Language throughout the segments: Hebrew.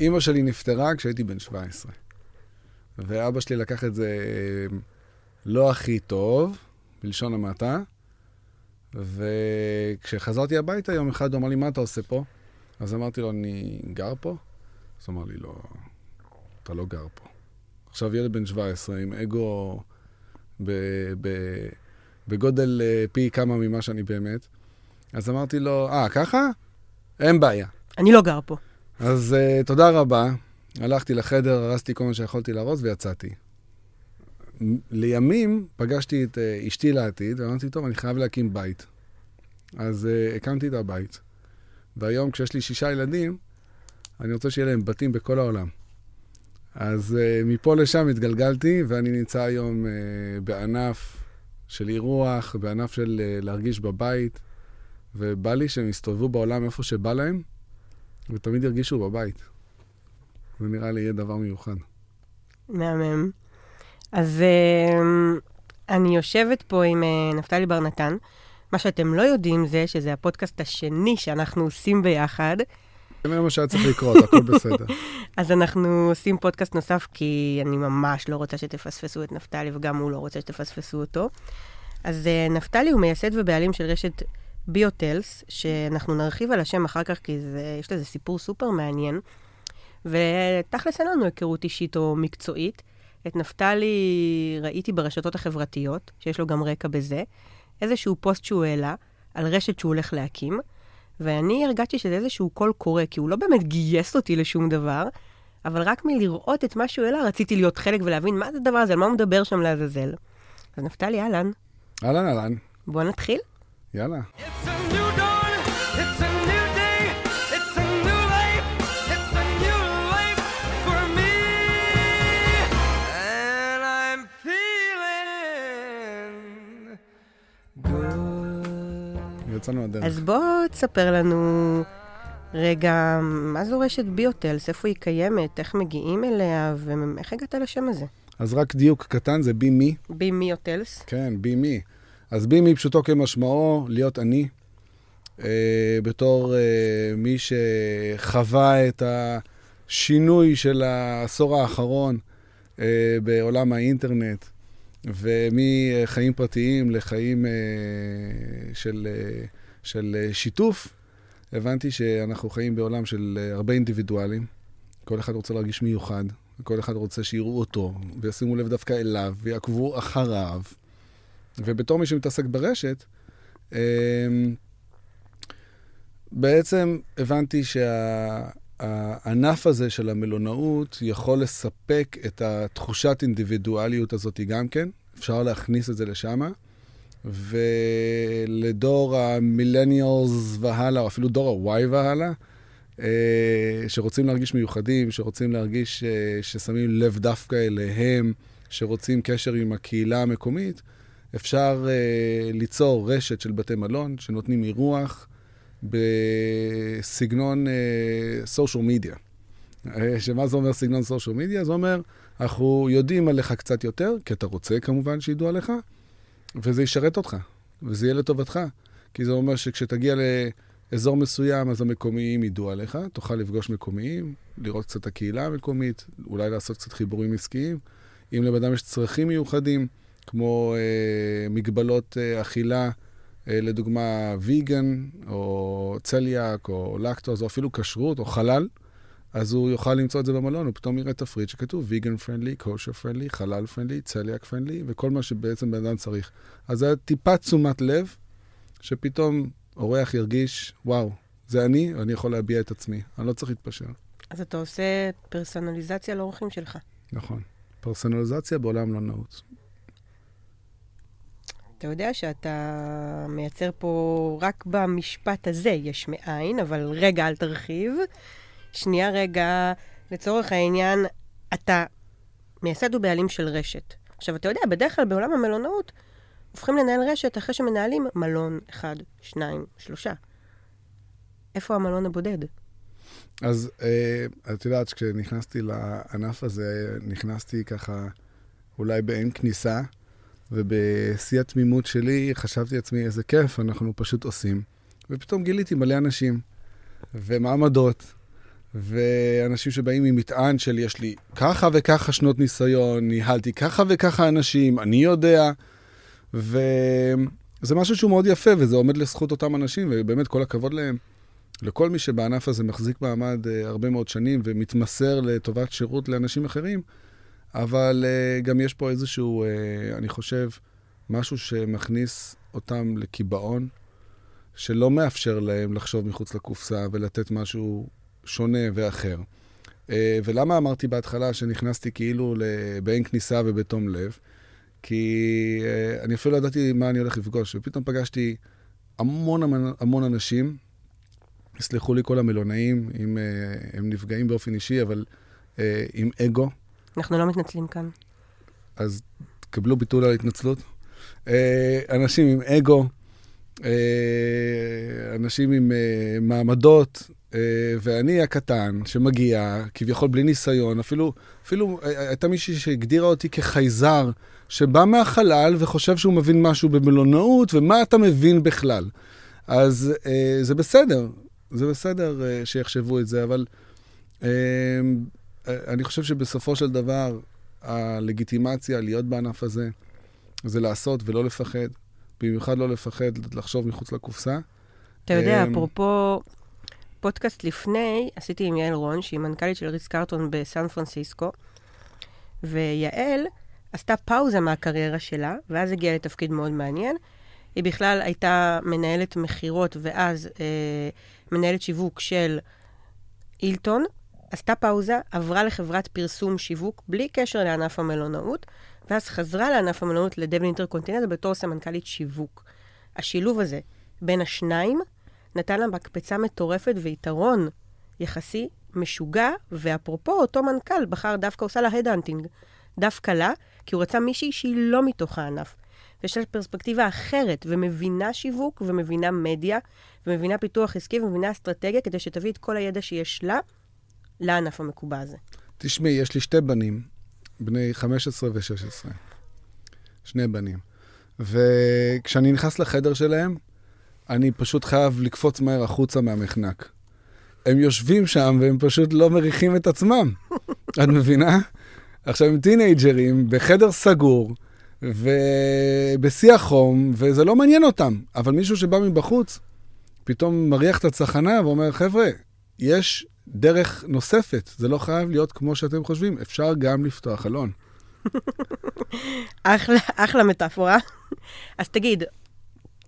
אימא שלי נפטרה כשהייתי בן 17. ואבא שלי לקח את זה אה, לא הכי טוב, בלשון המעטה. וכשחזרתי הביתה יום אחד, הוא אמר לי, מה אתה עושה פה? אז אמרתי לו, אני גר פה? אז הוא אמר לי, לא, אתה לא גר פה. עכשיו ילד בן 17 עם אגו ב, ב, בגודל אה, פי כמה ממה שאני באמת. אז אמרתי לו, אה, ככה? אין בעיה. אני לא גר פה. אז uh, תודה רבה. הלכתי לחדר, הרסתי כל מה שיכולתי לארוז ויצאתי. לימים פגשתי את uh, אשתי לעתיד, ואמרתי, טוב, אני חייב להקים בית. אז uh, הקמתי את הבית. והיום, כשיש לי שישה ילדים, אני רוצה שיהיה להם בתים בכל העולם. אז uh, מפה לשם התגלגלתי, ואני נמצא היום uh, בענף של אירוח, בענף של uh, להרגיש בבית, ובא לי שהם יסתובבו בעולם איפה שבא להם, ותמיד ירגישו בבית. זה נראה לי יהיה דבר מיוחד. מהמם. אז uh, אני יושבת פה עם uh, נפתלי בר נתן. מה שאתם לא יודעים זה שזה הפודקאסט השני שאנחנו עושים ביחד. זה מה שהיה צריך לקרות, הכל בסדר. אז אנחנו עושים פודקאסט נוסף, כי אני ממש לא רוצה שתפספסו את נפתלי, וגם הוא לא רוצה שתפספסו אותו. אז אה, נפתלי הוא מייסד ובעלים של רשת ביוטלס, שאנחנו נרחיב על השם אחר כך, כי זה, יש לזה סיפור סופר מעניין. ותכלס אין לנו היכרות אישית או מקצועית. את נפתלי ראיתי ברשתות החברתיות, שיש לו גם רקע בזה, איזשהו פוסט שהוא העלה על רשת שהוא הולך להקים, ואני הרגשתי שזה איזשהו קול קורא, כי הוא לא באמת גייס אותי לשום דבר, אבל רק מלראות את מה שהוא העלה, רציתי להיות חלק ולהבין מה זה הדבר הזה, על מה הוא מדבר שם לעזאזל. אז נפתלי, אהלן. אהלן, אהלן. בוא נתחיל. יאללה. יצאנו. אז בוא תספר לנו רגע, מה זו רשת ביוטלס, איפה היא קיימת, איך מגיעים אליה, ואיך הגעת לשם הזה? אז רק דיוק קטן, זה בי מי. בי מי יוטלס? כן, בי מי. אז בי מי פשוטו כמשמעו, להיות אני. אה, בתור אה, מי שחווה את השינוי של העשור האחרון אה, בעולם האינטרנט, ומחיים פרטיים לחיים אה, של, אה, של שיתוף, הבנתי שאנחנו חיים בעולם של אה, הרבה אינדיבידואלים. כל אחד רוצה להרגיש מיוחד, וכל אחד רוצה שיראו אותו, וישימו לב דווקא אליו, ויעקבו אחריו. ובתור מי שמתעסק ברשת, בעצם הבנתי שהענף הזה של המלונאות יכול לספק את התחושת אינדיבידואליות הזאת גם כן, אפשר להכניס את זה לשם. ולדור המילניאלס והלאה, או אפילו דור ה-Y והלאה, אה, שרוצים להרגיש מיוחדים, שרוצים להרגיש אה, ששמים לב דווקא אליהם, שרוצים קשר עם הקהילה המקומית, אפשר uh, ליצור רשת של בתי מלון שנותנים אירוח בסגנון סושיאל uh, מדיה. Uh, שמה זה אומר סגנון סושיאל מדיה? זה אומר, אנחנו יודעים עליך קצת יותר, כי אתה רוצה כמובן שידעו עליך, וזה ישרת אותך, וזה יהיה לטובתך. כי זה אומר שכשתגיע לאזור מסוים, אז המקומיים ידעו עליך, תוכל לפגוש מקומיים, לראות קצת את הקהילה המקומית, אולי לעשות קצת חיבורים עסקיים. אם לבן אדם יש צרכים מיוחדים, כמו אה, מגבלות אה, אכילה, אה, לדוגמה ויגן, או צליאק, או לקטוז, או אפילו כשרות, או חלל, אז הוא יוכל למצוא את זה במלון, הוא פתאום יראה תפריט שכתוב ויגן פרנדלי, קושר פרנדלי, חלל פרנדלי, צליאק פרנדלי, וכל מה שבעצם בן אדם צריך. אז זה טיפה תשומת לב, שפתאום אורח ירגיש, וואו, זה אני, ואני יכול להביע את עצמי, אני לא צריך להתפשר. אז אתה עושה פרסונליזציה לאורחים שלך. נכון. פרסונליזציה בעולם לא נעוץ. אתה יודע שאתה מייצר פה רק במשפט הזה יש מאין, אבל רגע, אל תרחיב. שנייה רגע, לצורך העניין, אתה מייסד ובעלים של רשת. עכשיו, אתה יודע, בדרך כלל בעולם המלונאות הופכים לנהל רשת אחרי שמנהלים מלון אחד, שניים, שלושה. איפה המלון הבודד? אז אה, את יודעת, כשנכנסתי לענף הזה, נכנסתי ככה אולי באין כניסה, ובשיא התמימות שלי חשבתי לעצמי, איזה כיף, אנחנו פשוט עושים. ופתאום גיליתי מלא אנשים, ומעמדות, ואנשים שבאים עם מטען של יש לי ככה וככה שנות ניסיון, ניהלתי ככה וככה אנשים, אני יודע, וזה משהו שהוא מאוד יפה, וזה עומד לזכות אותם אנשים, ובאמת כל הכבוד להם. לכל מי שבענף הזה מחזיק מעמד uh, הרבה מאוד שנים ומתמסר לטובת שירות לאנשים אחרים, אבל uh, גם יש פה איזשהו, uh, אני חושב, משהו שמכניס אותם לקיבעון, שלא מאפשר להם לחשוב מחוץ לקופסה ולתת משהו שונה ואחר. Uh, ולמה אמרתי בהתחלה שנכנסתי כאילו באין כניסה ובתום לב? כי uh, אני אפילו לא ידעתי מה אני הולך לפגוש, ופתאום פגשתי המון המון אנשים, יסלחו לי כל המלונאים, אם הם נפגעים באופן אישי, אבל עם אגו. אנחנו לא מתנצלים כאן. אז קבלו ביטול על ההתנצלות. Uh, אנשים עם אגו, uh, אנשים עם uh, מעמדות, ואני הקטן שמגיע, כביכול בלי ניסיון, אפילו, אפילו הייתה מישהי שהגדירה אותי כחייזר, שבא מהחלל וחושב שהוא מבין משהו במלונאות, ומה אתה מבין בכלל. אז זה בסדר, זה בסדר שיחשבו את זה, אבל אני חושב שבסופו של דבר, הלגיטימציה להיות בענף הזה, זה לעשות ולא לפחד. במיוחד לא לפחד לחשוב מחוץ לקופסה. אתה יודע, אפרופו פודקאסט לפני, עשיתי עם יעל רון, שהיא מנכ"לית של ריס קרטון בסן פרנסיסקו, ויעל עשתה פאוזה מהקריירה שלה, ואז הגיעה לתפקיד מאוד מעניין. היא בכלל הייתה מנהלת מכירות ואז אה, מנהלת שיווק של הילטון, עשתה פאוזה, עברה לחברת פרסום שיווק בלי קשר לענף המלונאות, ואז חזרה לענף המלונאות לדייוויד אינטרקונטיננטל בתור סמנכ"לית שיווק. השילוב הזה בין השניים נתן לה מקפצה מטורפת ויתרון יחסי משוגע, ואפרופו, אותו מנכ"ל בחר דווקא עושה לה headhunting. דווקא לה, כי הוא רצה מישהי שהיא לא מתוך הענף. ויש לה פרספקטיבה אחרת, ומבינה שיווק, ומבינה מדיה, ומבינה פיתוח עסקי, ומבינה אסטרטגיה, כדי שתביא את כל הידע שיש לה לענף המקובע הזה. תשמעי, יש לי שתי בנים, בני 15 ו-16. שני בנים. וכשאני נכנס לחדר שלהם, אני פשוט חייב לקפוץ מהר החוצה מהמחנק. הם יושבים שם והם פשוט לא מריחים את עצמם. את מבינה? עכשיו, הם טינג'רים בחדר סגור ובשיא החום, וזה לא מעניין אותם. אבל מישהו שבא מבחוץ, פתאום מריח את הצחנה ואומר, חבר'ה, יש דרך נוספת. זה לא חייב להיות כמו שאתם חושבים, אפשר גם לפתוח חלון. אחלה, אחלה מטאפורה. אז תגיד,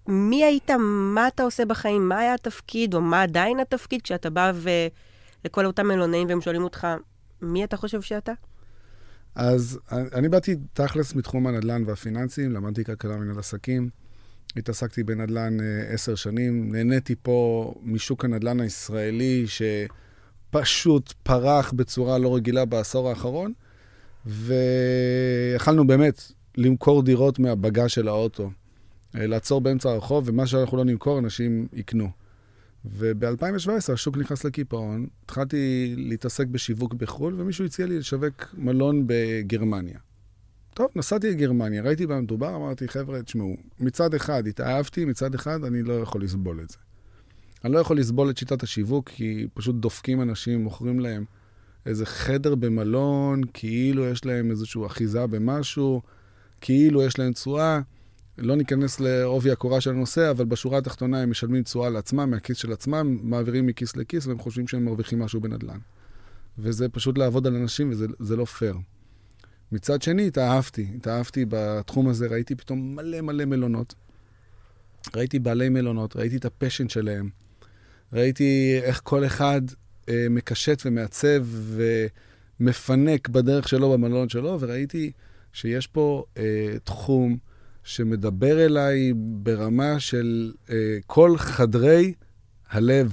מי היית, מה אתה עושה בחיים, מה היה התפקיד, או מה עדיין התפקיד, כשאתה בא לכל אותם מלונאים והם שואלים אותך, מי אתה חושב שאתה? אז אני באתי תכלס מתחום הנדל"ן והפיננסים, למדתי כלכלה מנהל עסקים, התעסקתי בנדל"ן אה, עשר שנים, נהניתי פה משוק הנדל"ן הישראלי, שפשוט פרח בצורה לא רגילה בעשור האחרון, ויכלנו באמת למכור דירות מהבגז של האוטו. אה, לעצור באמצע הרחוב, ומה שאנחנו לא נמכור, אנשים יקנו. וב-2017 השוק נכנס לקיפאון, התחלתי להתעסק בשיווק בחו"ל, ומישהו הציע לי לשווק מלון בגרמניה. טוב, נסעתי לגרמניה, ראיתי במה מדובר, אמרתי, חבר'ה, תשמעו, מצד אחד התאהבתי, מצד אחד אני לא יכול לסבול את זה. אני לא יכול לסבול את שיטת השיווק, כי פשוט דופקים אנשים, מוכרים להם איזה חדר במלון, כאילו יש להם איזושהי אחיזה במשהו, כאילו יש להם תשואה. לא ניכנס לעובי הקורה של הנושא, אבל בשורה התחתונה הם משלמים תשואה לעצמם, מהכיס של עצמם, מעבירים מכיס לכיס, והם חושבים שהם מרוויחים משהו בנדל"ן. וזה פשוט לעבוד על אנשים, וזה לא פייר. מצד שני, התאהבתי, התאהבתי בתחום הזה, ראיתי פתאום מלא מלא מלונות. ראיתי בעלי מלונות, ראיתי את ה passion שלהם, ראיתי איך כל אחד אה, מקשט ומעצב ומפנק בדרך שלו במלון שלו, וראיתי שיש פה אה, תחום שמדבר אליי ברמה של אה, כל חדרי הלב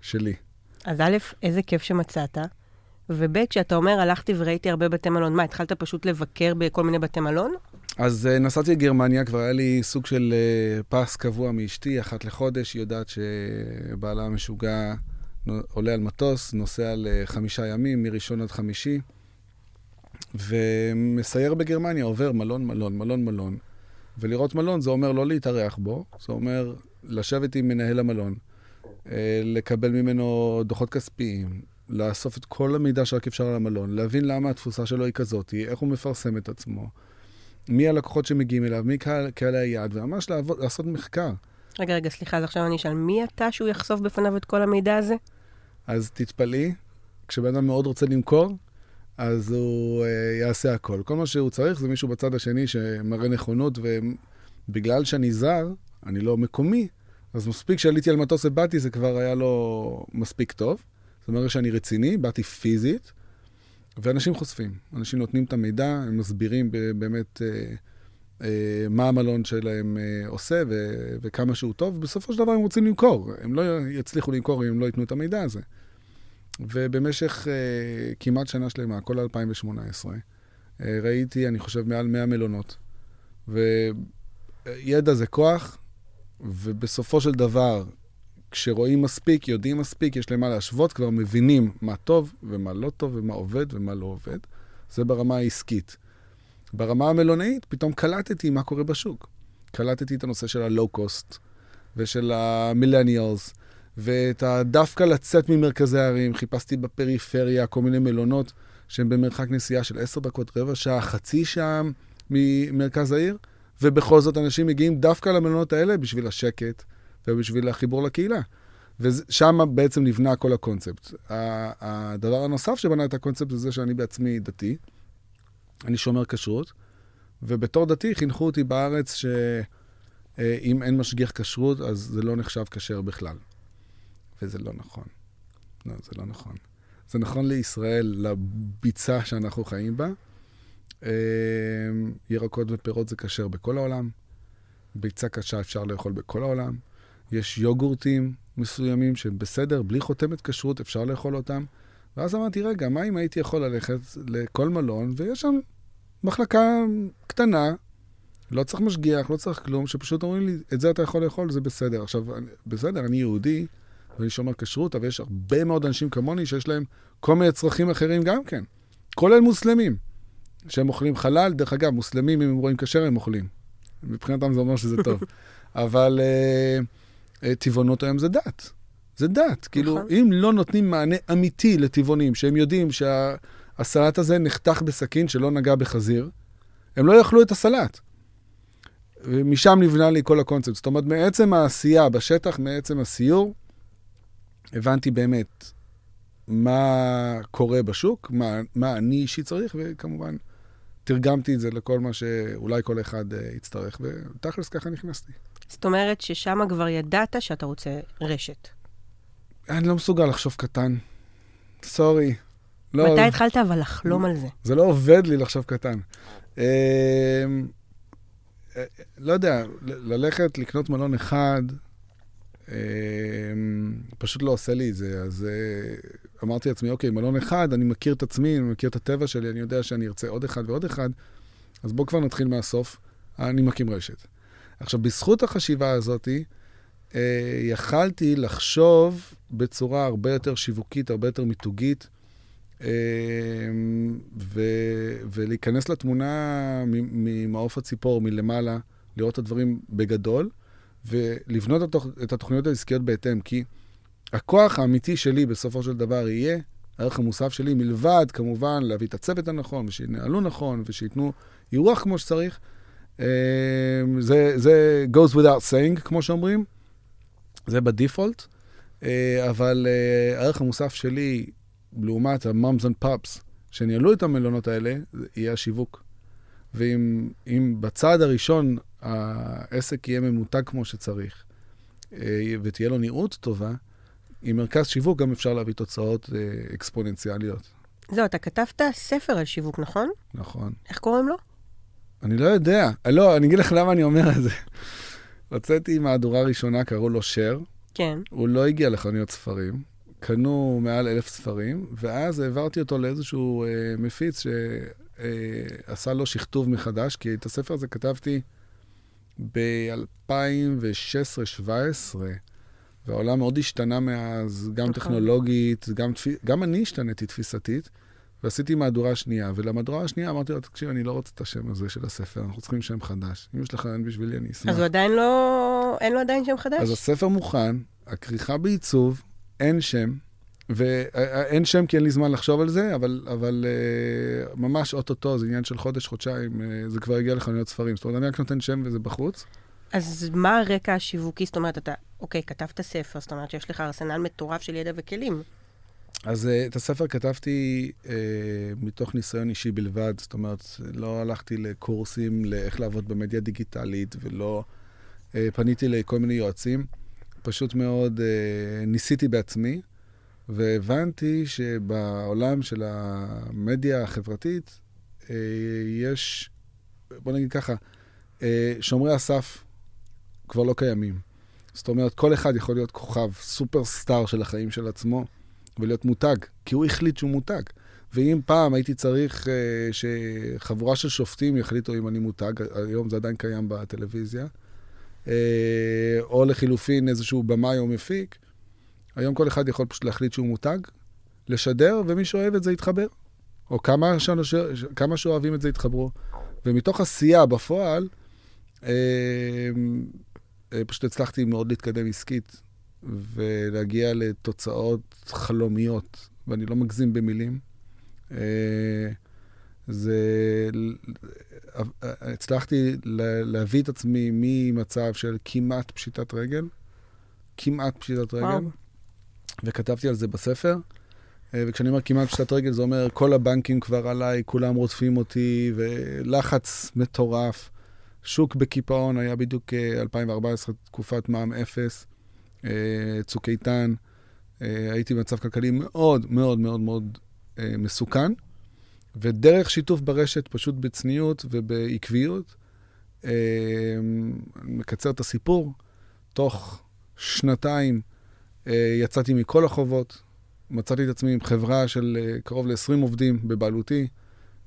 שלי. אז א', איזה כיף שמצאת, וב', כשאתה אומר, הלכתי וראיתי הרבה בתי מלון, מה, התחלת פשוט לבקר בכל מיני בתי מלון? אז uh, נסעתי לגרמניה, כבר היה לי סוג של uh, פס קבוע מאשתי, אחת לחודש, היא יודעת שבעלה המשוגע עולה על מטוס, נוסע לחמישה ימים, מראשון עד חמישי, ומסייר בגרמניה, עובר מלון, מלון, מלון, מלון. ולראות מלון זה אומר לא להתארח בו, זה אומר לשבת עם מנהל המלון, אה, לקבל ממנו דוחות כספיים, לאסוף את כל המידע שרק אפשר על המלון, להבין למה התפוסה שלו היא כזאת, איך הוא מפרסם את עצמו, מי הלקוחות שמגיעים אליו, מי קהל, קהלי היעד, וממש לעבוד, לעשות מחקר. רגע, רגע, סליחה, אז עכשיו אני אשאל, מי אתה שהוא יחשוף בפניו את כל המידע הזה? אז תתפלאי, כשבן אדם מאוד רוצה למכור, אז הוא uh, יעשה הכל. כל מה שהוא צריך זה מישהו בצד השני שמראה נכונות, ובגלל שאני זר, אני לא מקומי, אז מספיק שעליתי על מטוס ובאתי, זה כבר היה לו מספיק טוב. זאת אומרת שאני רציני, באתי פיזית, ואנשים חושפים. אנשים נותנים את המידע, הם מסבירים באמת אה, אה, מה המלון שלהם אה, עושה ו- וכמה שהוא טוב, ובסופו של דבר הם רוצים למכור. הם לא יצליחו למכור אם הם לא ייתנו את המידע הזה. ובמשך אה, כמעט שנה שלמה, כל 2018, אה, ראיתי, אני חושב, מעל 100 מלונות. וידע זה כוח, ובסופו של דבר, כשרואים מספיק, יודעים מספיק, יש להם מה להשוות, כבר מבינים מה טוב ומה לא טוב ומה עובד ומה לא עובד. זה ברמה העסקית. ברמה המלונאית, פתאום קלטתי מה קורה בשוק. קלטתי את הנושא של הלואו-קוסט ושל המילניאלס, ואת הדווקא לצאת ממרכזי הערים. חיפשתי בפריפריה כל מיני מלונות שהם במרחק נסיעה של עשר דקות, רבע שעה, חצי שעה ממרכז העיר, ובכל זאת אנשים מגיעים דווקא למלונות האלה בשביל השקט, ובשביל החיבור לקהילה. ושם בעצם נבנה כל הקונספט. הדבר הנוסף שבנה את הקונספט זה שאני בעצמי דתי, אני שומר כשרות, ובתור דתי חינכו אותי בארץ שאם אין משגיח כשרות, אז זה לא נחשב כשר בכלל. וזה לא נכון. לא, זה לא נכון. זה נכון לישראל, לביצה שאנחנו חיים בה. אה, ירקות ופירות זה כשר בכל העולם. ביצה קשה אפשר לאכול בכל העולם. יש יוגורטים מסוימים שהם בסדר, בלי חותמת כשרות, אפשר לאכול אותם. ואז אמרתי, רגע, מה אם הייתי יכול ללכת לכל מלון, ויש שם מחלקה קטנה, לא צריך משגיח, לא צריך כלום, שפשוט אומרים לי, את זה אתה יכול לאכול, זה בסדר. עכשיו, בסדר, אני יהודי, ואני שומר כשרות, אבל יש הרבה מאוד אנשים כמוני שיש להם כל מיני צרכים אחרים גם כן. כולל מוסלמים, שהם אוכלים חלל. דרך אגב, מוסלמים, אם הם רואים כשר, הם אוכלים. מבחינתם זה אומר שזה טוב. אבל... Uh, טבעונות היום זה דת. זה דת. כאילו, נכון. כאילו, אם לא נותנים מענה אמיתי לטבעונים, שהם יודעים שהסלט הזה נחתך בסכין שלא נגע בחזיר, הם לא יאכלו את הסלט. ומשם נבנה לי כל הקונספט. זאת אומרת, מעצם העשייה בשטח, מעצם הסיור, הבנתי באמת מה קורה בשוק, מה, מה אני אישית צריך, וכמובן, תרגמתי את זה לכל מה שאולי כל אחד uh, יצטרך, ותכלס ככה נכנסתי. זאת אומרת ששם כבר ידעת שאתה רוצה רשת. אני לא מסוגל לחשוב קטן. סורי. לא, מתי התחלת אבל לחלום על זה? זה לא עובד לי לחשוב קטן. אמ, אה, לא יודע, ללכת לקנות מלון אחד, אמ, פשוט לא עושה לי את זה. אז אה, אמרתי לעצמי, אוקיי, מלון אחד, אני מכיר את עצמי, אני מכיר את הטבע שלי, אני יודע שאני ארצה עוד אחד ועוד אחד, אז בואו כבר נתחיל מהסוף. אני מקים רשת. עכשיו, בזכות החשיבה הזאת, אה, יכלתי לחשוב בצורה הרבה יותר שיווקית, הרבה יותר מיתוגית, אה, ו- ולהיכנס לתמונה ממעוף הציפור, מלמעלה, לראות את הדברים בגדול, ולבנות התוכ- את התוכניות העסקיות בהתאם, כי הכוח האמיתי שלי בסופו של דבר יהיה, הערך המוסף שלי, מלבד כמובן להביא את הצוות הנכון, ושינהלו נכון, ושייתנו אירוח כמו שצריך, זה, זה goes without saying, כמו שאומרים, זה בדיפולט, אה, אבל אה, הערך המוסף שלי, לעומת ה-mums and pups, שניהלו את המלונות האלה, יהיה השיווק. ואם בצעד הראשון העסק יהיה ממותג כמו שצריך, אה, ותהיה לו נראות טובה, עם מרכז שיווק גם אפשר להביא תוצאות אקספוננציאליות. זהו, אתה כתבת ספר על שיווק, נכון? נכון. איך קוראים לו? אני לא יודע. לא, אני אגיד לך למה אני אומר את זה. הוצאתי מהדורה ראשונה, קראו לו שר. כן. הוא לא הגיע לחנויות ספרים. קנו מעל אלף ספרים, ואז העברתי אותו לאיזשהו אה, מפיץ שעשה אה, לו שכתוב מחדש, כי את הספר הזה כתבתי ב-2016-2017, והעולם מאוד השתנה מאז, גם נכון. טכנולוגית, גם, גם אני השתניתי תפיסתית. ועשיתי מהדורה שנייה, ולמהדורה השנייה אמרתי לו, תקשיב, אני לא רוצה את השם הזה של הספר, אנחנו צריכים שם חדש. אם יש לך רעיון בשבילי, אני אשמח. אז הוא עדיין לא... אין לו עדיין שם חדש? אז הספר מוכן, הכריכה בעיצוב, אין שם, ואין שם כי אין לי זמן לחשוב על זה, אבל, אבל uh, ממש אוטוטו, זה עניין של חודש, חודשיים, uh, זה כבר הגיע לחנויות ספרים. זאת אומרת, אני רק נותן שם וזה בחוץ. אז מה הרקע השיווקי? זאת אומרת, אתה, אוקיי, כתבת ספר, זאת אומרת שיש לך ארסנל מטורף של ידע וכלים. אז uh, את הספר כתבתי uh, מתוך ניסיון אישי בלבד, זאת אומרת, לא הלכתי לקורסים לאיך לעבוד במדיה דיגיטלית, ולא uh, פניתי לכל מיני יועצים. פשוט מאוד uh, ניסיתי בעצמי. והבנתי שבעולם של המדיה החברתית אה, יש, בוא נגיד ככה, אה, שומרי הסף כבר לא קיימים. זאת אומרת, כל אחד יכול להיות כוכב, סופרסטאר של החיים של עצמו, ולהיות מותג, כי הוא החליט שהוא מותג. ואם פעם הייתי צריך uh, שחבורה של שופטים יחליטו אם אני מותג, היום זה עדיין קיים בטלוויזיה, uh, או לחילופין איזשהו במאי או מפיק, היום כל אחד יכול פשוט להחליט שהוא מותג, לשדר, ומי שאוהב את זה יתחבר. או כמה, שאנוש... כמה שאוהבים את זה יתחברו. ומתוך עשייה בפועל, אה, אה, פשוט הצלחתי מאוד להתקדם עסקית ולהגיע לתוצאות חלומיות, ואני לא מגזים במילים. אה, זה... הצלחתי להביא את עצמי ממצב של כמעט פשיטת רגל, כמעט פשיטת רגל, וואו. וכתבתי על זה בספר. אה, וכשאני אומר כמעט פשיטת רגל, זה אומר כל הבנקים כבר עליי, כולם רודפים אותי, ולחץ מטורף. שוק בקיפאון, היה בדיוק 2014, אה, תקופת מע"מ אפס, אה, צוק איתן. הייתי במצב כלכלי מאוד מאוד מאוד מאוד מסוכן, ודרך שיתוף ברשת, פשוט בצניעות ובעקביות, מקצר את הסיפור, תוך שנתיים אה, יצאתי מכל החובות, מצאתי את עצמי עם חברה של אה, קרוב ל-20 עובדים בבעלותי,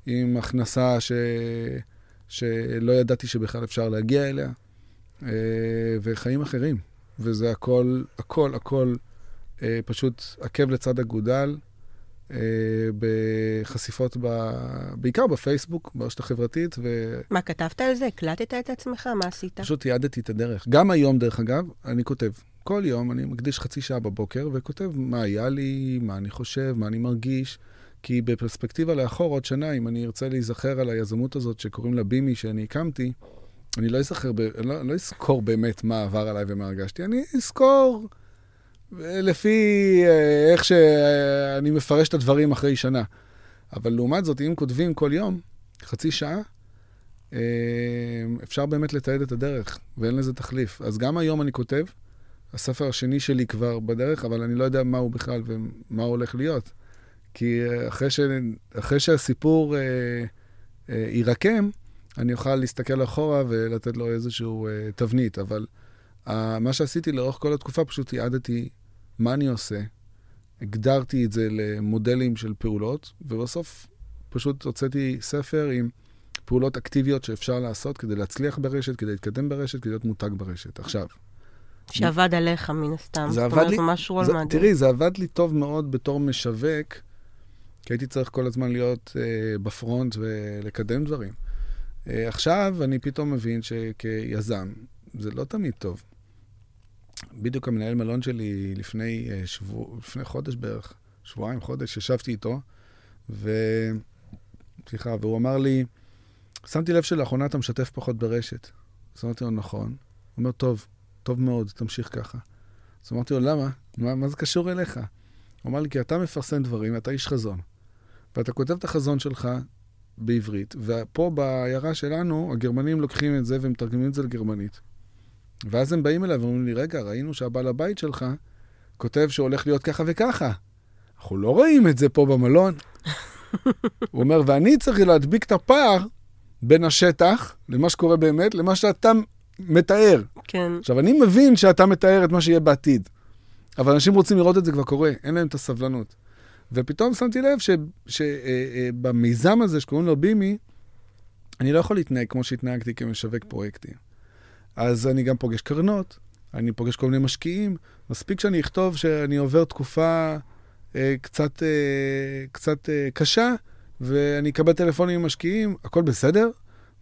עם הכנסה ש... שלא ידעתי שבכלל אפשר להגיע אליה, אה, וחיים אחרים. וזה הכל, הכל, הכל פשוט עקב לצד אגודל, בחשיפות, ב... בעיקר בפייסבוק, ברשת החברתית. ו... מה, כתבת על זה? הקלטת את עצמך? מה עשית? פשוט תיעדתי את הדרך. גם היום, דרך אגב, אני כותב. כל יום אני מקדיש חצי שעה בבוקר וכותב מה היה לי, מה אני חושב, מה אני מרגיש. כי בפרספקטיבה לאחור, עוד שנה, אם אני ארצה להיזכר על היזמות הזאת שקוראים לה בימי, שאני הקמתי, אני לא אזכר. לא, לא אזכור באמת מה עבר עליי ומה הרגשתי, אני אזכור לפי אה, איך שאני מפרש את הדברים אחרי שנה. אבל לעומת זאת, אם כותבים כל יום, חצי שעה, אה, אפשר באמת לתעד את הדרך, ואין לזה תחליף. אז גם היום אני כותב, הספר השני שלי כבר בדרך, אבל אני לא יודע מה הוא בכלל ומה הוא הולך להיות. כי אה, אחרי, ש... אחרי שהסיפור אה, אה, יירקם, אני אוכל להסתכל אחורה ולתת לו איזושהי אה, תבנית. אבל אה, מה שעשיתי לאורך כל התקופה, פשוט תיעדתי מה אני עושה, הגדרתי את זה למודלים של פעולות, ובסוף פשוט הוצאתי ספר עם פעולות אקטיביות שאפשר לעשות כדי להצליח ברשת, כדי להתקדם ברשת, כדי להיות מותג ברשת. עכשיו, שעבד עליך, מן הסתם. זה עבד לי... זאת אומרת, ממש רול מדהים. תראי, זה עבד לי טוב מאוד בתור משווק, כי הייתי צריך כל הזמן להיות אה, בפרונט ולקדם דברים. אה, עכשיו אני פתאום מבין שכיזם, זה לא תמיד טוב. בדיוק המנהל מלון שלי לפני, אה, שבוע, לפני חודש בערך, שבועיים, חודש, ישבתי איתו, ו... סליחה, והוא אמר לי, שמתי לב שלאחרונה אתה משתף פחות ברשת. אז אמרתי לו, נכון. הוא אומר, טוב, טוב מאוד, תמשיך ככה. אז אמרתי לו, למה? מה, מה זה קשור אליך? הוא אמר לי, כי אתה מפרסם דברים, אתה איש חזון. ואתה כותב את החזון שלך בעברית, ופה בעיירה שלנו, הגרמנים לוקחים את זה ומתרגמים את זה לגרמנית. ואז הם באים אליי ואומרים לי, רגע, ראינו שהבעל הבית שלך כותב שהולך להיות ככה וככה. אנחנו לא רואים את זה פה במלון. הוא אומר, ואני צריך להדביק את הפער בין השטח, למה שקורה באמת, למה שאתה מתאר. כן. עכשיו, אני מבין שאתה מתאר את מה שיהיה בעתיד, אבל אנשים רוצים לראות את זה כבר קורה, אין להם את הסבלנות. ופתאום שמתי לב שבמיזם אה, אה, הזה שקוראים לו בימי, אני לא יכול להתנהג כמו שהתנהגתי כמשווק פרויקטים. אז אני גם פוגש קרנות, אני פוגש כל מיני משקיעים. מספיק שאני אכתוב שאני עובר תקופה אה, קצת, אה, קצת אה, קשה, ואני אקבל טלפונים ממשקיעים, הכל בסדר?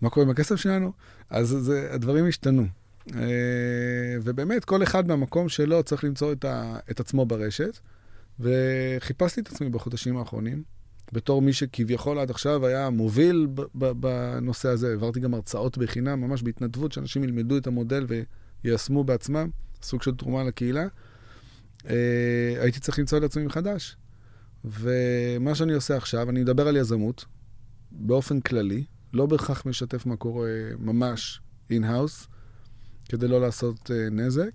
מה קורה עם הכסף שלנו? אז זה, הדברים השתנו. אה, ובאמת, כל אחד מהמקום שלו צריך למצוא את, ה, את עצמו ברשת. וחיפשתי את עצמי בחודשים האחרונים, בתור מי שכביכול עד עכשיו היה מוביל בנושא הזה. העברתי גם הרצאות בחינם, ממש בהתנדבות, שאנשים ילמדו את המודל ויישמו בעצמם, סוג של תרומה לקהילה. אה, הייתי צריך למצוא את עצמי מחדש. ומה שאני עושה עכשיו, אני מדבר על יזמות באופן כללי, לא בהכרח משתף מה קורה ממש in-house, כדי לא לעשות uh, נזק,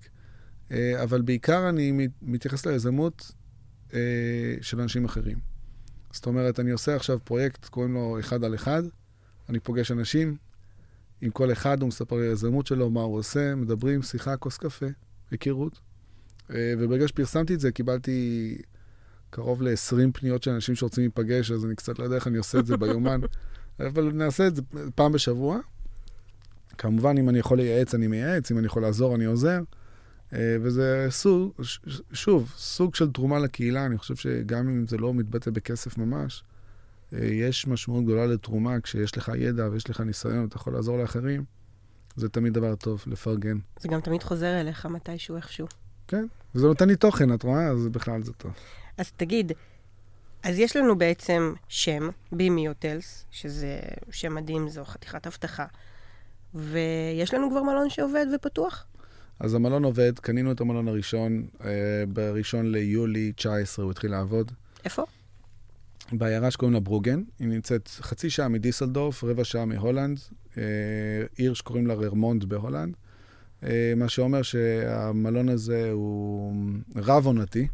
uh, אבל בעיקר אני מתייחס ליזמות uh, של אנשים אחרים. זאת אומרת, אני עושה עכשיו פרויקט, קוראים לו אחד על אחד, אני פוגש אנשים, עם כל אחד הוא מספר לי על היזמות שלו, מה הוא עושה, מדברים, שיחה, כוס קפה, היכרות. Uh, וברגע שפרסמתי את זה, קיבלתי קרוב ל-20 פניות של אנשים שרוצים להיפגש, אז אני קצת לא יודע איך אני עושה את זה ביומן, אבל נעשה את זה פעם בשבוע. כמובן, אם אני יכול לייעץ, אני מייעץ, אם אני יכול לעזור, אני עוזר. אה, וזה סוג, שוב, סוג של תרומה לקהילה. אני חושב שגם אם זה לא מתבטא בכסף ממש, אה, יש משמעות גדולה לתרומה כשיש לך ידע ויש לך ניסיון, אתה יכול לעזור לאחרים. זה תמיד דבר טוב, לפרגן. זה גם תמיד חוזר אליך מתישהו, איכשהו. כן, וזה נותן לי תוכן, את רואה? אז בכלל זה טוב. אז תגיד, אז יש לנו בעצם שם, בימי הוטלס, שזה שם מדהים, זו חתיכת הבטחה. ויש לנו כבר מלון שעובד ופתוח? אז המלון עובד, קנינו את המלון הראשון, אה, בראשון ליולי 19 הוא התחיל לעבוד. איפה? בעיירה שקוראים לה ברוגן, היא נמצאת חצי שעה מדיסלדורף, רבע שעה מהולנד, אה, עיר שקוראים לה רורמונד בהולנד, אה, מה שאומר שהמלון הזה הוא רב-עונתי,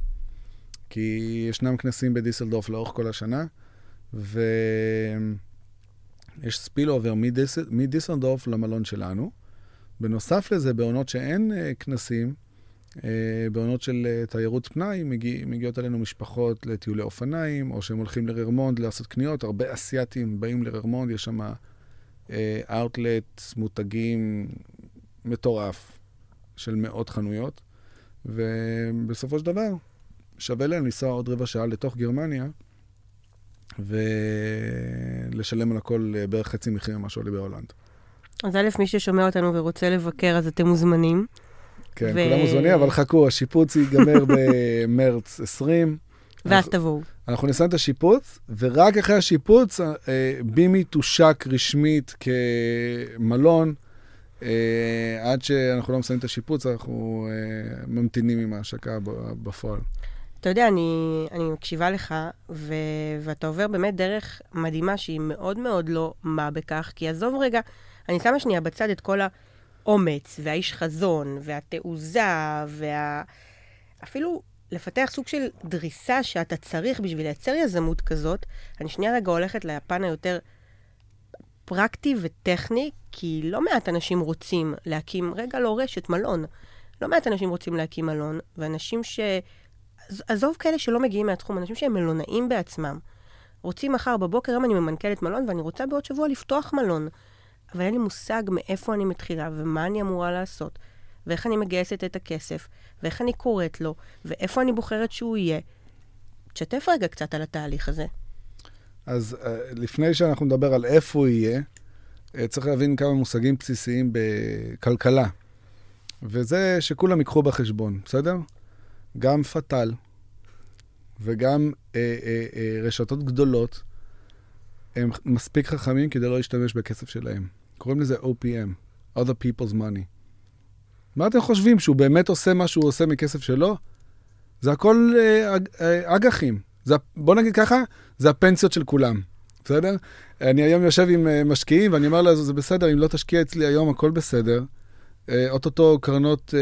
כי ישנם כנסים בדיסלדורף לאורך כל השנה, ו... יש spillover מדיס, מדיסלדורף למלון שלנו. בנוסף לזה, בעונות שאין uh, כנסים, uh, בעונות של uh, תיירות פנאי, מגיע, מגיעות אלינו משפחות לטיולי אופניים, או שהם הולכים לרורמונד לעשות קניות. הרבה אסייתים באים לרורמונד, יש שם אאוטלט, מותגים מטורף של מאות חנויות. ובסופו של דבר, שווה להם לנסוע עוד רבע שעה לתוך גרמניה, ולשלם על הכל אה, בערך חצי מחיר ממה שעולה בהולנד. אז א', מי ששומע אותנו ורוצה לבקר, אז אתם מוזמנים. כן, ו... כולם מוזמנים, אבל חכו, השיפוץ ייגמר במרץ 20. ואז אנחנו, תבואו. אנחנו נסיים את השיפוץ, ורק אחרי השיפוץ, אה, בימי תושק רשמית כמלון. אה, עד שאנחנו לא מסיימים את השיפוץ, אנחנו ממתינים עם ההשקה בפועל. אתה יודע, אני, אני מקשיבה לך, ו, ואתה עובר באמת דרך מדהימה שהיא מאוד מאוד לא מה בכך, כי עזוב רגע, אני שמה שנייה בצד את כל האומץ, והאיש חזון, והתעוזה, וה... אפילו לפתח סוג של דריסה שאתה צריך בשביל לייצר יזמות כזאת. אני שנייה רגע הולכת לפן היותר פרקטי וטכני, כי לא מעט אנשים רוצים להקים, רגע, לא רשת, מלון. לא מעט אנשים רוצים להקים מלון, ואנשים ש... עזוב כאלה שלא מגיעים מהתחום, אנשים שהם מלונאים בעצמם. רוצים מחר בבוקר, היום אני ממנכ"לת מלון, ואני רוצה בעוד שבוע לפתוח מלון. אבל אין לי מושג מאיפה אני מתחילה, ומה אני אמורה לעשות, ואיך אני מגייסת את הכסף, ואיך אני קוראת לו, ואיפה אני בוחרת שהוא יהיה. תשתף רגע קצת על התהליך הזה. אז uh, לפני שאנחנו נדבר על איפה הוא יהיה, uh, צריך להבין כמה מושגים בסיסיים בכלכלה. וזה שכולם ייקחו בחשבון, בסדר? גם פטל וגם אה, אה, אה, רשתות גדולות, הם מספיק חכמים כדי לא להשתמש בכסף שלהם. קוראים לזה OPM, other people's money. מה אתם חושבים, שהוא באמת עושה מה שהוא עושה מכסף שלו? זה הכל אה, אה, אג"חים. זה, בוא נגיד ככה, זה הפנסיות של כולם, בסדר? אני היום יושב עם אה, משקיעים ואני אומר לה, זה בסדר, אם לא תשקיע אצלי היום, הכל בסדר. אה, אוטוטו קרנות אה,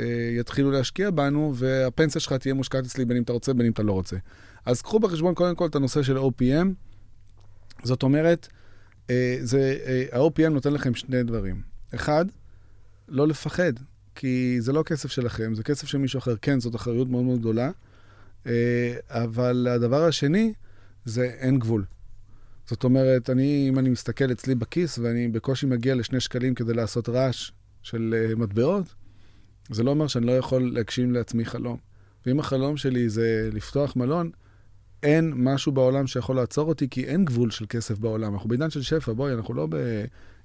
אה, יתחילו להשקיע בנו, והפנסיה שלך תהיה מושקעת אצלי בין אם אתה רוצה, בין אם אתה לא רוצה. אז קחו בחשבון קודם כל את הנושא של OPM. זאת אומרת, זה, ה-OPM נותן לכם שני דברים. אחד, לא לפחד, כי זה לא כסף שלכם, זה כסף של מישהו אחר. כן, זאת אחריות מאוד מאוד גדולה, אבל הדבר השני, זה אין גבול. זאת אומרת, אני, אם אני מסתכל אצלי בכיס ואני בקושי מגיע לשני שקלים כדי לעשות רעש של מטבעות, זה לא אומר שאני לא יכול להגשים לעצמי חלום. ואם החלום שלי זה לפתוח מלון, אין משהו בעולם שיכול לעצור אותי, כי אין גבול של כסף בעולם. אנחנו בעידן של שפע, בואי, אנחנו לא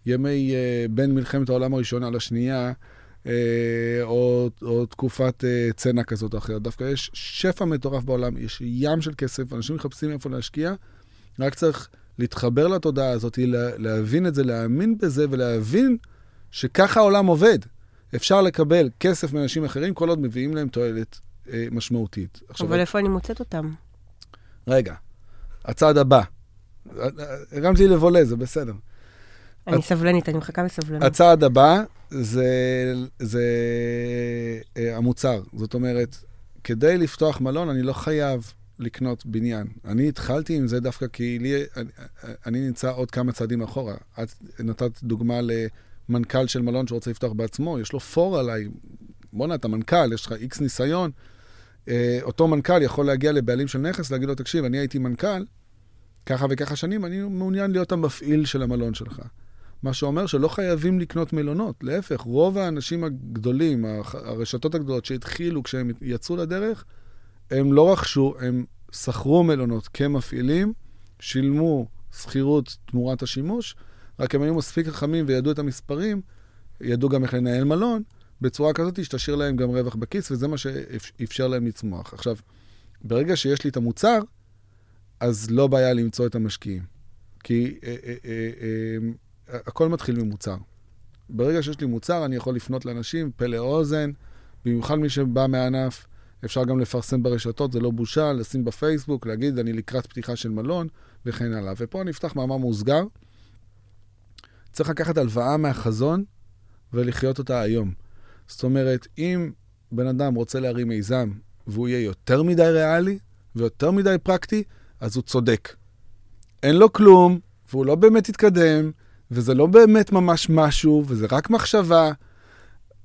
בימי uh, בין מלחמת העולם הראשונה לשנייה, אה, או, או תקופת אה, צנע כזאת או אחרת. דווקא יש שפע מטורף בעולם, יש ים של כסף, אנשים מחפשים איפה להשקיע, רק צריך להתחבר לתודעה הזאת, לה, להבין את זה, להאמין בזה ולהבין שככה העולם עובד. אפשר לקבל כסף מאנשים אחרים כל עוד מביאים להם תועלת אה, משמעותית. עכשיו, אבל איפה אני מוצאת אותם? רגע, הצעד הבא. הרמת לי לבולה, זה בסדר. אני הצ... סבלנית, אני מחכה בסבלנות. הצעד הבא זה, זה אה, המוצר. זאת אומרת, כדי לפתוח מלון, אני לא חייב לקנות בניין. אני התחלתי עם זה דווקא כי לי, אני, אני נמצא עוד כמה צעדים אחורה. את נתת דוגמה למנכ"ל של מלון שרוצה לפתוח בעצמו, יש לו פור עליי. בואנה, אתה מנכ"ל, יש לך איקס ניסיון. אה, אותו מנכ"ל יכול להגיע לבעלים של נכס, להגיד לו, תקשיב, אני הייתי מנכ"ל ככה וככה שנים, אני מעוניין להיות המפעיל של המלון שלך. מה שאומר שלא חייבים לקנות מלונות, להפך, רוב האנשים הגדולים, הרשתות הגדולות שהתחילו כשהם יצאו לדרך, הם לא רכשו, הם שכרו מלונות כמפעילים, שילמו שכירות תמורת השימוש, רק הם היו מספיק חכמים וידעו את המספרים, ידעו גם איך לנהל מלון, בצורה כזאת שתשאיר להם גם רווח בכיס, וזה מה שאפשר להם לצמוח. עכשיו, ברגע שיש לי את המוצר, אז לא בעיה למצוא את המשקיעים. כי אה, אה, אה, אה, הכל מתחיל ממוצר. ברגע שיש לי מוצר, אני יכול לפנות לאנשים, פה לאוזן, במיוחד מי שבא מהענף, אפשר גם לפרסם ברשתות, זה לא בושה, לשים בפייסבוק, להגיד, אני לקראת פתיחה של מלון, וכן הלאה. ופה אני אפתח מאמר מוסגר. צריך לקחת הלוואה מהחזון ולחיות אותה היום. זאת אומרת, אם בן אדם רוצה להרים מיזם והוא יהיה יותר מדי ריאלי ויותר מדי פרקטי, אז הוא צודק. אין לו כלום, והוא לא באמת יתקדם, וזה לא באמת ממש משהו, וזה רק מחשבה.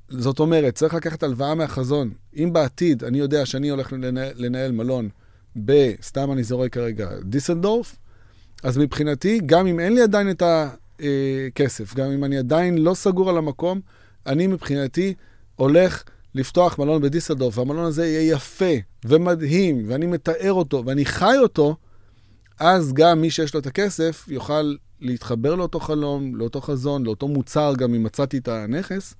זאת אומרת, צריך לקחת הלוואה מהחזון. אם בעתיד אני יודע שאני הולך לנהל, לנהל מלון בסתם אני זורק כרגע, דיסלדורף, אז מבחינתי, גם אם אין לי עדיין את הכסף, גם אם אני עדיין לא סגור על המקום, אני מבחינתי הולך לפתוח מלון בדיסלדורף, והמלון הזה יהיה יפה ומדהים, ואני מתאר אותו, ואני חי אותו, אז גם מי שיש לו את הכסף יוכל להתחבר לאותו חלום, לאותו חזון, לאותו מוצר, גם אם מצאתי את הנכס,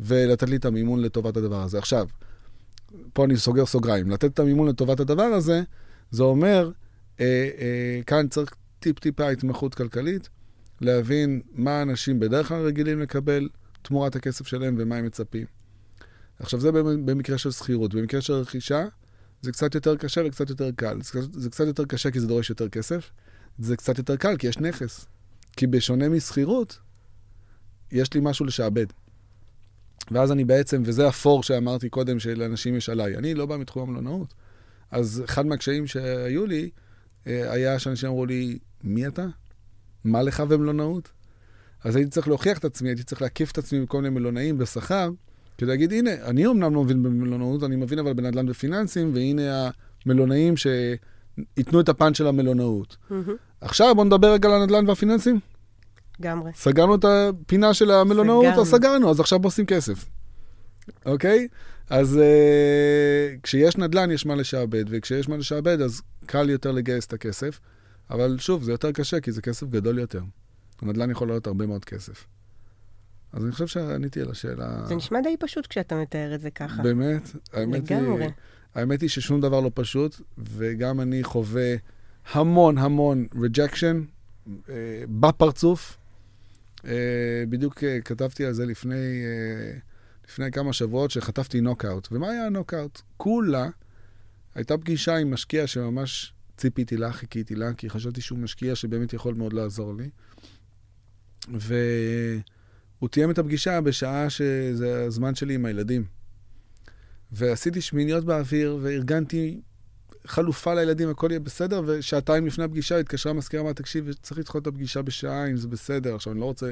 ולתת לי את המימון לטובת הדבר הזה. עכשיו, פה אני סוגר סוגריים. לתת את המימון לטובת הדבר הזה, זה אומר, אה, אה, כאן צריך טיפ-טיפה התמחות כלכלית, להבין מה אנשים בדרך כלל רגילים לקבל תמורת הכסף שלהם ומה הם מצפים. עכשיו, זה במקרה של שכירות. במקרה של רכישה, זה קצת יותר קשה וקצת יותר קל. זה קצת, יותר קשה כי זה דורש יותר כסף, זה קצת יותר קל כי יש נכס. כי בשונה משכירות, יש לי משהו לשעבד. ואז אני בעצם, וזה הפור שאמרתי קודם שלאנשים יש עליי, אני לא בא מתחום המלונאות. אז אחד מהקשיים שהיו לי, אה, היה שאנשים אמרו לי, מי אתה? מה לך במלונאות? אז הייתי צריך להוכיח את עצמי, הייתי צריך להקיף את עצמי בכל מיני מלונאים בשכר, כדי להגיד, הנה, אני אמנם לא מבין במלונאות, אני מבין אבל בנדל"ן ופיננסים, והנה המלונאים שייתנו את הפן של המלונאות. Mm-hmm. עכשיו בואו נדבר רגע על הנדל"ן והפיננסים. לגמרי. סגרנו את הפינה של המלונאות, סגרנו. אז סגרנו, אז עכשיו עושים כסף. אוקיי? אז uh, כשיש נדל"ן יש מה לשעבד, וכשיש מה לשעבד אז קל יותר לגייס את הכסף, אבל שוב, זה יותר קשה כי זה כסף גדול יותר. הנדל"ן יכול לעלות הרבה מאוד כסף. אז אני חושב שעניתי על השאלה... זה נשמע די פשוט כשאתה מתאר את זה ככה. באמת? האמת לגמרי. היא, האמת היא ששום דבר לא פשוט, וגם אני חווה המון המון rejection אה, בפרצוף. אה, בדיוק אה, כתבתי על זה לפני, אה, לפני כמה שבועות, שחטפתי נוקאוט. ומה היה הנוקאוט? כולה הייתה פגישה עם משקיע שממש ציפיתי לה, חיכיתי לה, כי חשבתי שהוא משקיע שבאמת יכול מאוד לעזור לי. ו... הוא תיאם את הפגישה בשעה שזה הזמן שלי עם הילדים. ועשיתי שמיניות באוויר, וארגנתי חלופה לילדים, הכל יהיה בסדר, ושעתיים לפני הפגישה התקשרה המזכירה, אמרה, תקשיב, צריך לדחות את הפגישה בשעה, אם זה בסדר. עכשיו, אני לא רוצה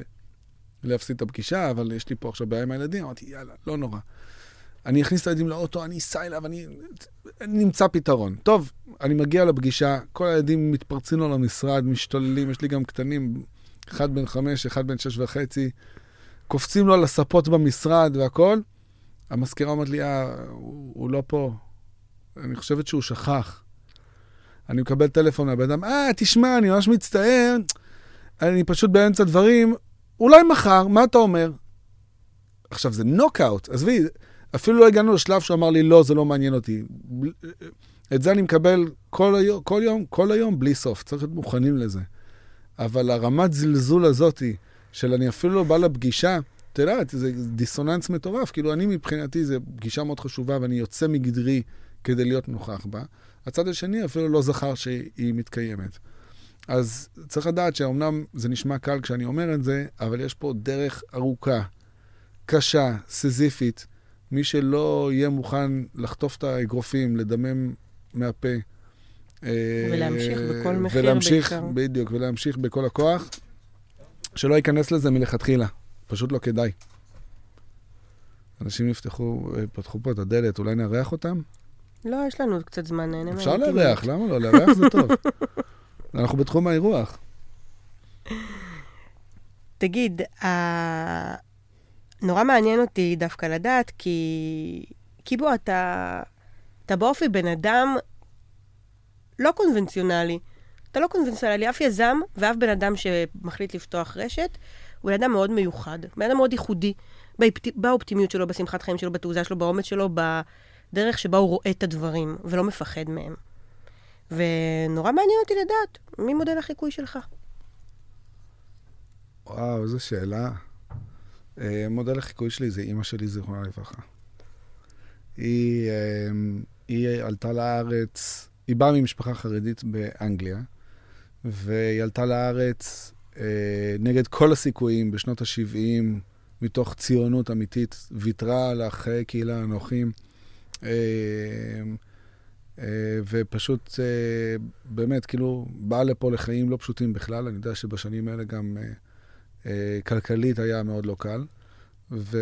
להפסיד את הפגישה, אבל יש לי פה עכשיו בעיה עם הילדים. אמרתי, יאללה, לא נורא. אני אכניס את הילדים לאוטו, אני אסע אליו. אני נמצא פתרון. טוב, אני מגיע לפגישה, כל הילדים מתפרצים לו למשרד, משתוללים, יש לי גם קטנים, אחד בן חמש, אחד בן שש וחצי. קופצים לו על הספות במשרד והכל. המזכירה אומרת לי, אה, הוא, הוא לא פה. אני חושבת שהוא שכח. אני מקבל טלפון מהבן אדם, אה, תשמע, אני ממש מצטער, אני פשוט באמצע דברים, אולי מחר, מה אתה אומר? עכשיו, זה נוקאוט, עזבי, אפילו לא הגענו לשלב שהוא אמר לי, לא, זה לא מעניין אותי. את זה אני מקבל כל, היום, כל יום, כל היום, בלי סוף. צריך להיות מוכנים לזה. אבל הרמת זלזול הזאתי, של אני אפילו לא בא לפגישה, את יודעת, זה דיסוננס מטורף. כאילו, אני מבחינתי, זו פגישה מאוד חשובה, ואני יוצא מגדרי כדי להיות נוכח בה. הצד השני אפילו לא זכר שהיא מתקיימת. אז צריך לדעת שאומנם זה נשמע קל כשאני אומר את זה, אבל יש פה דרך ארוכה, קשה, סיזיפית. מי שלא יהיה מוכן לחטוף את האגרופים, לדמם מהפה. ולהמשיך בכל מחיר ולהמשיך, בעיקר. בדיוק, ולהמשיך בכל הכוח, שלא ייכנס לזה מלכתחילה. פשוט לא כדאי. אנשים יפתחו, פתחו פה את הדלת, אולי נארח אותם? לא, יש לנו עוד קצת זמן, נהנה אפשר. לארח, למה לא? לארח זה טוב. אנחנו בתחום האירוח. תגיד, ה... נורא מעניין אותי דווקא לדעת, כי... כי בוא, אתה... אתה באופי בן אדם לא קונבנציונלי. אתה לא קונבנציונלי, אף יזם ואף בן אדם שמחליט לפתוח רשת, הוא בן אדם מאוד מיוחד, בן אדם מאוד ייחודי, באופט... באופטימיות שלו, בשמחת חיים שלו, בתעוזה שלו, באומץ שלו, בדרך שבה הוא רואה את הדברים, ולא מפחד מהם. ונורא מעניין אותי לדעת, מי מודל החיקוי שלך? וואו, איזו שאלה. אה, מודל החיקוי שלי זה אימא שלי, זיכרונה לברכה. היא, אה, היא עלתה לארץ, היא באה ממשפחה חרדית באנגליה, והיא עלתה לארץ אה, נגד כל הסיכויים בשנות ה-70, מתוך ציונות אמיתית, ויתרה על חיי קהילה הנוחים. אה, אה, ופשוט אה, באמת, כאילו, באה לפה לחיים לא פשוטים בכלל. אני יודע שבשנים האלה גם אה, אה, כלכלית היה מאוד לא קל. והיא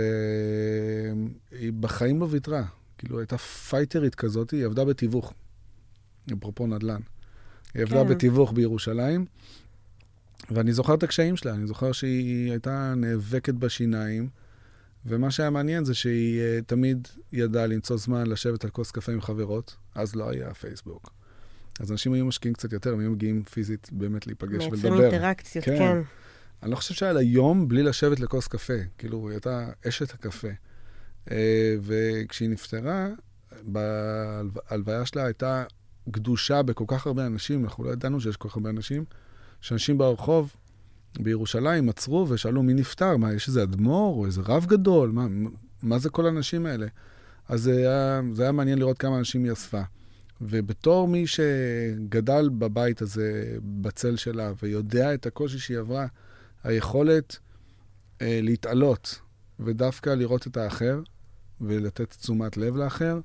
בחיים לא ויתרה. כאילו, הייתה פייטרית כזאת, היא עבדה בתיווך, אפרופו נדל"ן. היא עבדה כן. בתיווך בירושלים, ואני זוכר את הקשיים שלה, אני זוכר שהיא הייתה נאבקת בשיניים, ומה שהיה מעניין זה שהיא uh, תמיד ידעה למצוא זמן לשבת על כוס קפה עם חברות, אז לא היה פייסבוק. אז אנשים היו משקיעים קצת יותר, הם היו מגיעים פיזית באמת להיפגש מייצרים ולדבר. אינטראקציות, כן. כן. אני לא חושב שהיה לה יום בלי לשבת לכוס קפה. כאילו, היא הייתה אשת הקפה. אה, וכשהיא נפטרה, בהלוויה שלה הייתה גדושה בכל כך הרבה אנשים, אנחנו לא ידענו שיש כל כך הרבה אנשים, שאנשים ברחוב בירושלים עצרו ושאלו מי נפטר, מה, יש איזה אדמו"ר או איזה רב גדול? מה, מה זה כל האנשים האלה? אז זה היה, זה היה מעניין לראות כמה אנשים היא אספה. ובתור מי שגדל בבית הזה, בצל שלה, ויודע את הקושי שהיא עברה, היכולת אה, להתעלות ודווקא לראות את האחר ולתת תשומת לב לאחר,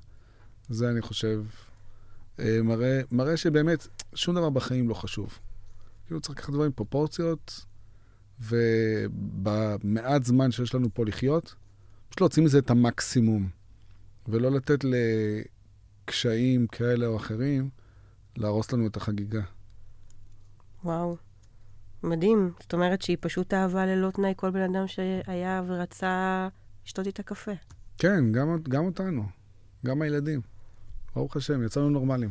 זה אני חושב אה, מראה, מראה שבאמת שום דבר בחיים לא חשוב. כאילו צריך לקחת דברים פרופורציות, ובמעט זמן שיש לנו פה לחיות, פשוט להוציא מזה את המקסימום, ולא לתת לקשיים כאלה או אחרים להרוס לנו את החגיגה. וואו. מדהים. זאת אומרת שהיא פשוט אהבה ללא תנאי כל בן אדם שהיה ורצה לשתות איתה קפה. כן, גם, גם אותנו, גם הילדים. ברוך השם, יצאנו נורמלים.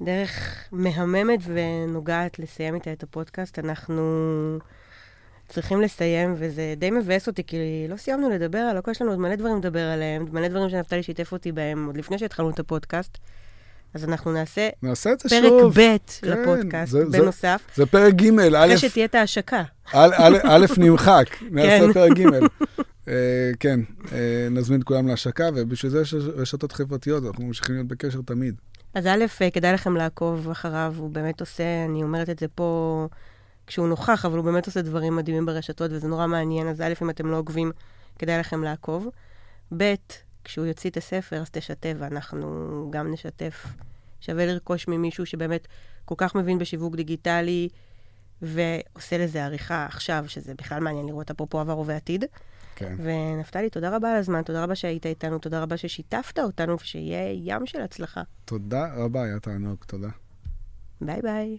דרך מהממת ונוגעת לסיים איתה את הפודקאסט. אנחנו צריכים לסיים, וזה די מבאס אותי, כי לא סיימנו לדבר על הכל, יש לנו עוד מלא דברים לדבר עליהם, מלא דברים שנפתלי שיתף אותי בהם עוד לפני שהתחלנו את הפודקאסט. אז אנחנו נעשה נעשה את זה פרק שוב. ב' כן, לפודקאסט, זה- זה- בנוסף, זה פרק ג', א', אחרי שתהיה את ההשקה. א', א', א', נמחק, נעשה כן. פרק ג'. אה, כן, אה, נזמין את כולם להשקה, ובשביל זה יש רשתות חברתיות, אנחנו ממשיכים להיות בקשר תמיד. אז א', אה, כדאי לכם לעקוב אחריו, הוא באמת עושה, אני אומרת את זה פה כשהוא נוכח, אבל הוא באמת עושה דברים מדהימים ברשתות, וזה נורא מעניין, אז א', אם אתם לא עוקבים, כדאי לכם לעקוב. ב', כשהוא יוציא את הספר, אז תשתף, ואנחנו גם נשתף. שווה לרכוש ממישהו שבאמת כל כך מבין בשיווק דיגיטלי, ועושה לזה עריכה עכשיו, שזה בכלל מעניין לראות אפרופו עבר ובעתיד. כן. ונפתלי, תודה רבה על הזמן, תודה רבה שהיית איתנו, תודה רבה ששיתפת אותנו, ושיהיה ים של הצלחה. תודה רבה, היה תענוג, תודה. ביי ביי.